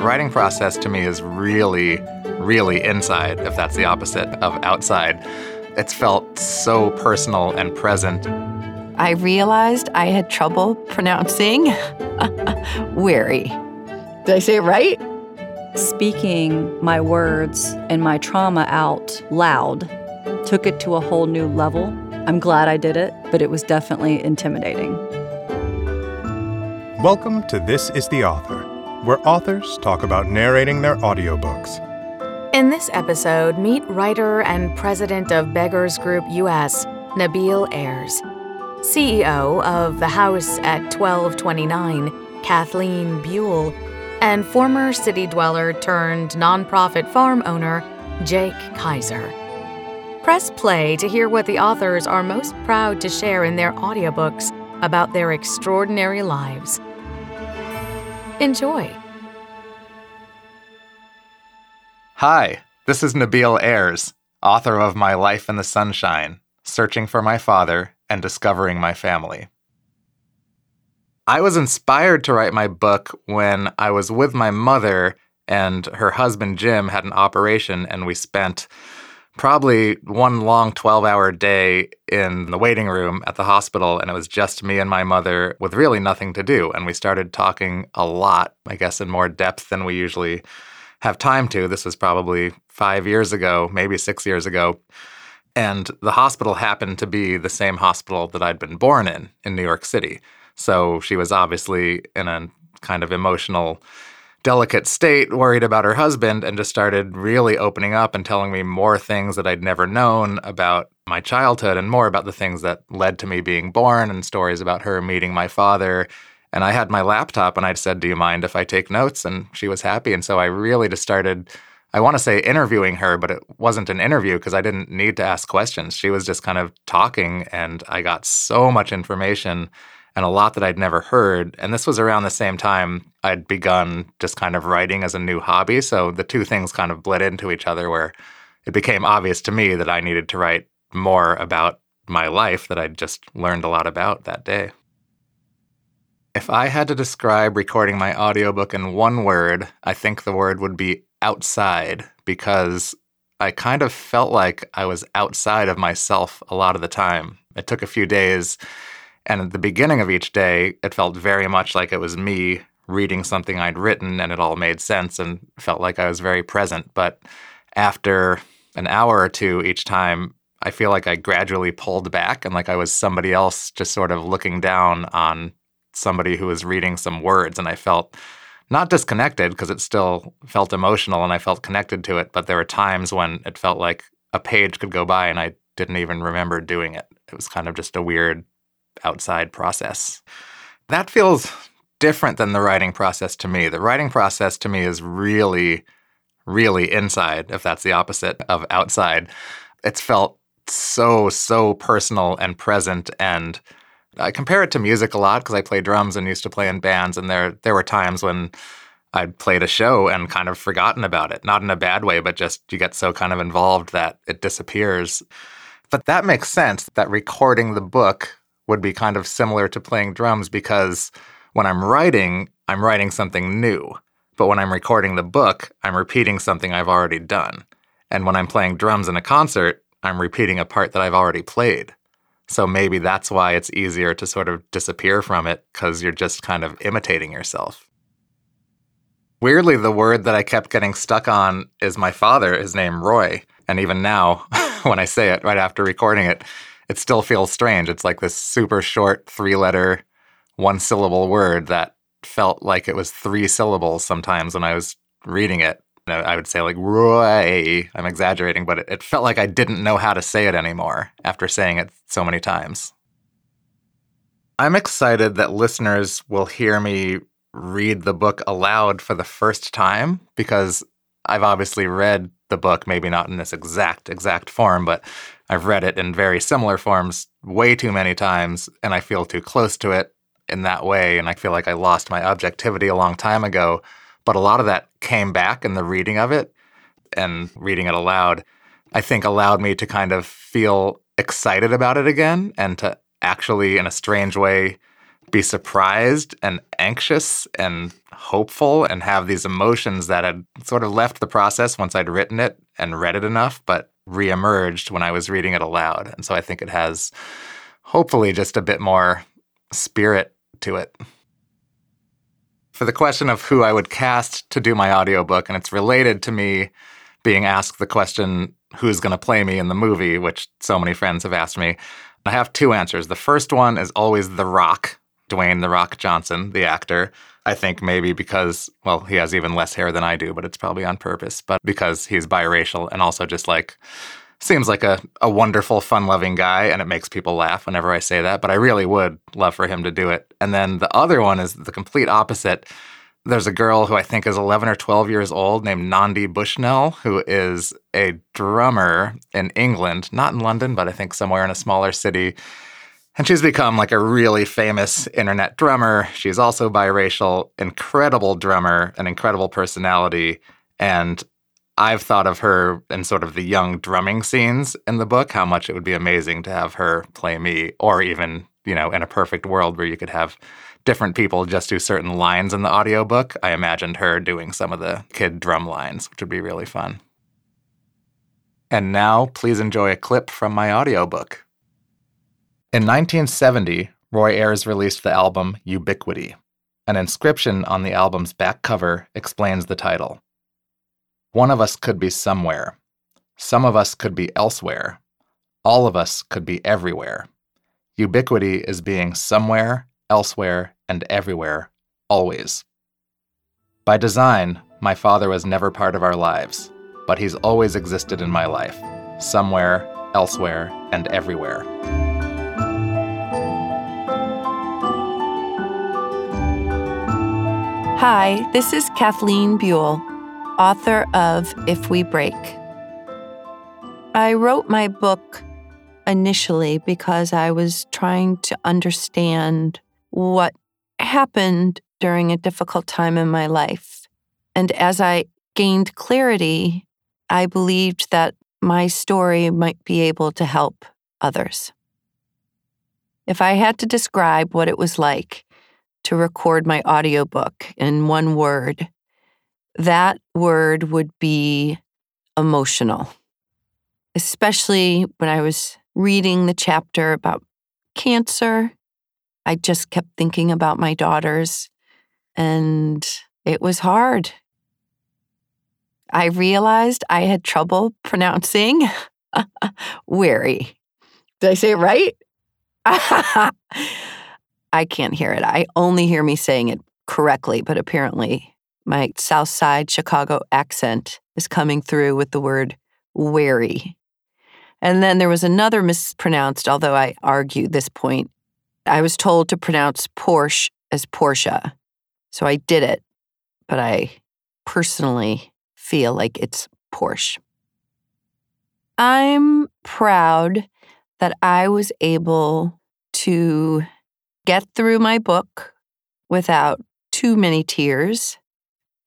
The writing process to me is really, really inside, if that's the opposite of outside. It's felt so personal and present. I realized I had trouble pronouncing weary. Did I say it right? Speaking my words and my trauma out loud took it to a whole new level. I'm glad I did it, but it was definitely intimidating. Welcome to This is the Author, where authors talk about narrating their audiobooks. In this episode, meet writer and president of Beggars Group US, Nabil Ayers, CEO of The House at 1229, Kathleen Buhle, and former city dweller turned nonprofit farm owner, Jake Keiser. Press play to hear what the authors are most proud to share in their audiobooks about their extraordinary lives. Enjoy. Hi, this is Nabil Ayers, author of My Life in the Sunshine Searching for My Father and Discovering My Family. I was inspired to write my book when I was with my mother and her husband Jim had an operation, and we spent probably one long 12 hour day in the waiting room at the hospital, and it was just me and my mother with really nothing to do. And we started talking a lot, I guess, in more depth than we usually have time to. This was probably five years ago, maybe six years ago. And the hospital happened to be the same hospital that I'd been born in, in New York City. So she was obviously in a kind of emotional delicate state, worried about her husband, and just started really opening up and telling me more things that I'd never known about my childhood and more about the things that led to me being born and stories about her meeting my father. And I had my laptop and I said, Do you mind if I take notes? And she was happy. And so I really just started, I want to say interviewing her, but it wasn't an interview because I didn't need to ask questions. She was just kind of talking and I got so much information and a lot that I'd never heard. And this was around the same time I'd begun just kind of writing as a new hobby. So the two things kind of bled into each other where it became obvious to me that I needed to write more about my life that I'd just learned a lot about that day. If I had to describe recording my audiobook in one word, I think the word would be outside because I kind of felt like I was outside of myself a lot of the time. It took a few days and at the beginning of each day, it felt very much like it was me reading something I'd written and it all made sense and felt like I was very present. But after an hour or two each time, I feel like I gradually pulled back and like I was somebody else just sort of looking down on somebody who was reading some words. And I felt not disconnected because it still felt emotional and I felt connected to it. But there were times when it felt like a page could go by and I didn't even remember doing it. It was kind of just a weird outside process. That feels different than the writing process to me. The writing process to me is really, really inside, if that's the opposite of outside. It's felt so, so personal and present. And I compare it to music a lot because I play drums and used to play in bands. And there, there were times when I'd played a show and kind of forgotten about it, not in a bad way, but just you get so kind of involved that it disappears. But that makes sense that recording the book would be kind of similar to playing drums because when I'm writing, I'm writing something new. But when I'm recording the book, I'm repeating something I've already done. And when I'm playing drums in a concert, I'm repeating a part that I've already played. So maybe that's why it's easier to sort of disappear from it because you're just kind of imitating yourself. Weirdly, the word that I kept getting stuck on is my father, his name Roy. And even now, when I say it right after recording it, it still feels strange. It's like this super short three letter, one syllable word that felt like it was three syllables sometimes when I was reading it. I would say like Roy. I'm exaggerating, but it, it felt like I didn't know how to say it anymore after saying it so many times. I'm excited that listeners will hear me read the book aloud for the first time because I've obviously read the book, maybe not in this exact exact form, but I've read it in very similar forms way too many times, and I feel too close to it in that way. And I feel like I lost my objectivity a long time ago. But a lot of that came back in the reading of it and reading it aloud, I think allowed me to kind of feel excited about it again and to actually, in a strange way, be surprised and anxious and hopeful and have these emotions that had sort of left the process once I'd written it and read it enough, but reemerged when I was reading it aloud. And so I think it has hopefully just a bit more spirit to it. For the question of who I would cast to do my audiobook, and it's related to me being asked the question, who's going to play me in the movie, which so many friends have asked me. I have two answers. The first one is always The Rock, Dwayne The Rock Johnson, the actor. I think maybe because, well, he has even less hair than I do, but it's probably on purpose, but because he's biracial and also just like seems like a, a wonderful, fun loving guy, and it makes people laugh whenever I say that. But I really would love for him to do it. And then the other one is the complete opposite. There's a girl who I think is 11 or 12 years old named Nandi Bushnell, who is a drummer in England, not in London, but I think somewhere in a smaller city. And she's become like a really famous internet drummer. She's also biracial, incredible drummer, an incredible personality. And I've thought of her in sort of the young drumming scenes in the book, how much it would be amazing to have her play me, or even, you know, in a perfect world where you could have different people just do certain lines in the audiobook. I imagined her doing some of the kid drum lines, which would be really fun. And now, please enjoy a clip from my audiobook. In 1970, Roy Ayers released the album Ubiquity. An inscription on the album's back cover explains the title. One of us could be somewhere. Some of us could be elsewhere. All of us could be everywhere. Ubiquity is being somewhere, elsewhere, and everywhere, always. By design, my father was never part of our lives, but he's always existed in my life, somewhere, elsewhere, and everywhere. Hi, this is Kathleen Buhle author of If We Break. I wrote my book initially because I was trying to understand what happened during a difficult time in my life. And as I gained clarity, I believed that my story might be able to help others. If I had to describe what it was like to record my audiobook in one word, that word would be emotional, especially when I was reading the chapter about cancer. I just kept thinking about my daughters, and it was hard. I realized I had trouble pronouncing weary. Did I say it right? I can't hear it. I only hear me saying it correctly, but apparently my South Side Chicago accent is coming through with the word wary. And then there was another mispronounced, although I argued this point. I was told to pronounce Porsche as Portia. So I did it, but I personally feel like it's Porsche. I'm proud that I was able to get through my book without too many tears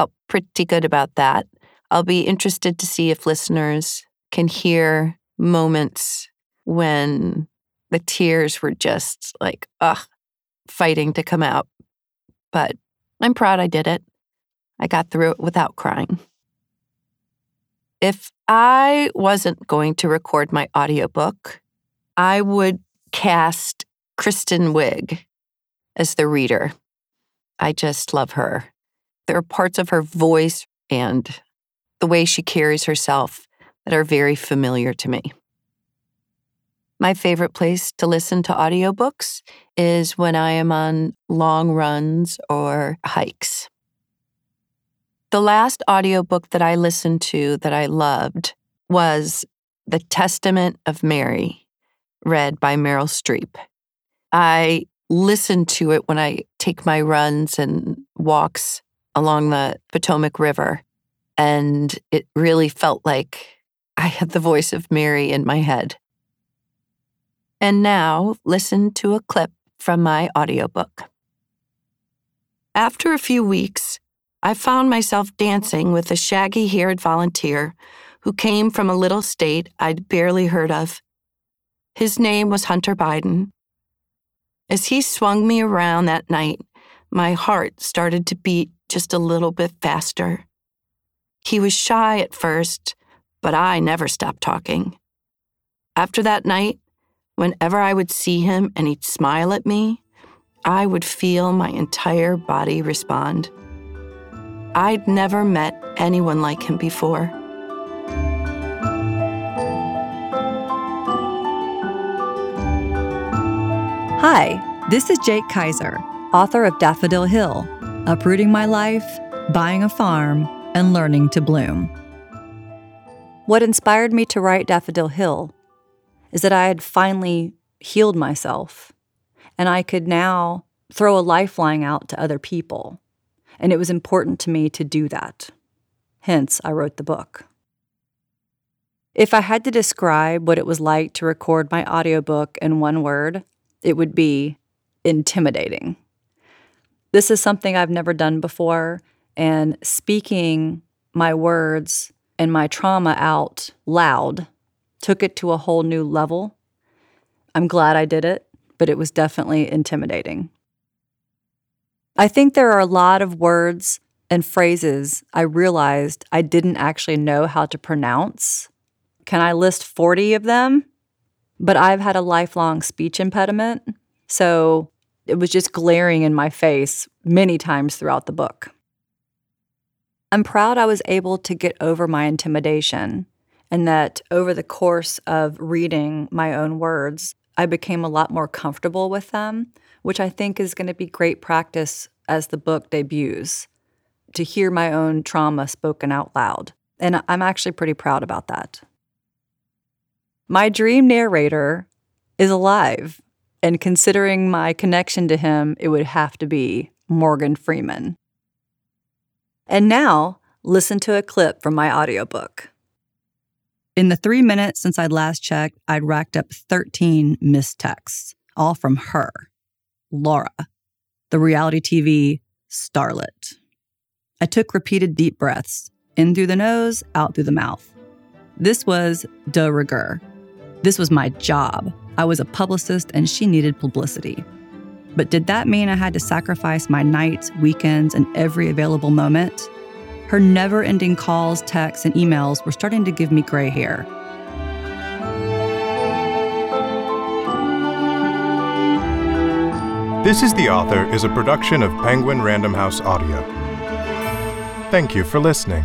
felt pretty good about that. I'll be interested to see if listeners can hear moments when the tears were just like, ugh, fighting to come out. But I'm proud I did it. I got through it without crying. If I wasn't going to record my audiobook, I would cast Kristen Wiig as the reader. I just love her. There are parts of her voice and the way she carries herself that are very familiar to me. My favorite place to listen to audiobooks is when I am on long runs or hikes. The last audiobook that I listened to that I loved was The Testament of Mary, read by Meryl Streep. I listen to it when I take my runs and walks along the Potomac River. And it really felt like I had the voice of Mary in my head. And now, listen to a clip from my audiobook. After a few weeks, I found myself dancing with a shaggy haired volunteer who came from a little state I'd barely heard of. His name was Hunter Biden. As he swung me around that night, my heart started to beat just a little bit faster. He was shy at first, but I never stopped talking. After that night, whenever I would see him and he'd smile at me, I would feel my entire body respond. I'd never met anyone like him before. Hi, this is Jake Keiser, author of Daffodil Hill Uprooting My Life, Buying a Farm, and Learning to Bloom. What inspired me to write Daffodil Hill is that I had finally healed myself and I could now throw a lifeline out to other people. And it was important to me to do that. Hence, I wrote the book. If I had to describe what it was like to record my audiobook in one word, it would be intimidating. This is something I've never done before, and speaking my words and my trauma out loud took it to a whole new level. I'm glad I did it, but it was definitely intimidating. I think there are a lot of words and phrases I realized I didn't actually know how to pronounce. Can I list 40 of them? but I've had a lifelong speech impediment. So it was just glaring in my face many times throughout the book. I'm proud I was able to get over my intimidation and that over the course of reading my own words, I became a lot more comfortable with them, which I think is going to be great practice as the book debuts to hear my own trauma spoken out loud. And I'm actually pretty proud about that. My dream narrator is alive, and considering my connection to him, it would have to be Morgan Freeman. And now, listen to a clip from my audiobook. In the three minutes since I'd last checked, I'd racked up 13 missed texts, all from her, Laura, the reality TV starlet. I took repeated deep breaths, in through the nose, out through the mouth. This was de rigueur, this was my job. I was a publicist and she needed publicity. But did that mean I had to sacrifice my nights, weekends, and every available moment? Her never ending calls, texts, and emails were starting to give me gray hair. This is the Author is a production of Penguin Random House Audio. Thank you for listening.